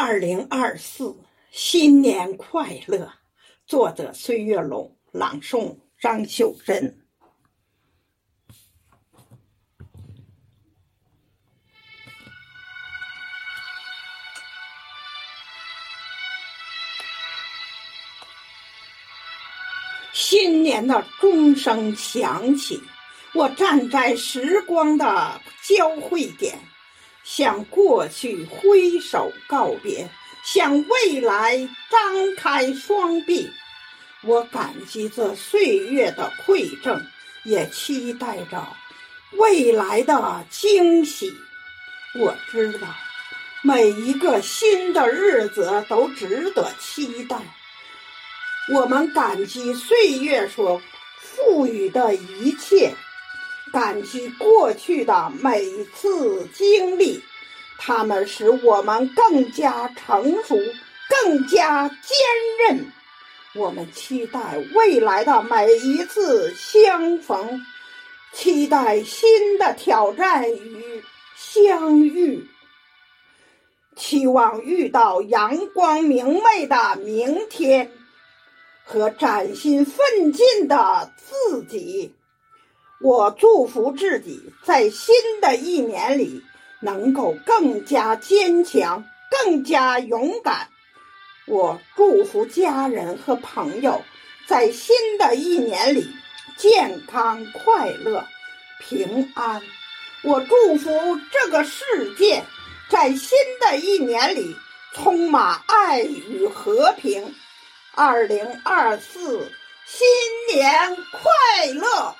二零二四，新年快乐！作者：孙月龙，朗诵：张秀珍。新年的钟声响起，我站在时光的交汇点。向过去挥手告别，向未来张开双臂。我感激这岁月的馈赠，也期待着未来的惊喜。我知道，每一个新的日子都值得期待。我们感激岁月所赋予的一切。感激过去的每次经历，它们使我们更加成熟、更加坚韧。我们期待未来的每一次相逢，期待新的挑战与相遇，期望遇到阳光明媚的明天和崭新奋进的自己。我祝福自己在新的一年里能够更加坚强、更加勇敢。我祝福家人和朋友在新的一年里健康、快乐、平安。我祝福这个世界在新的一年里充满爱与和平。二零二四，新年快乐！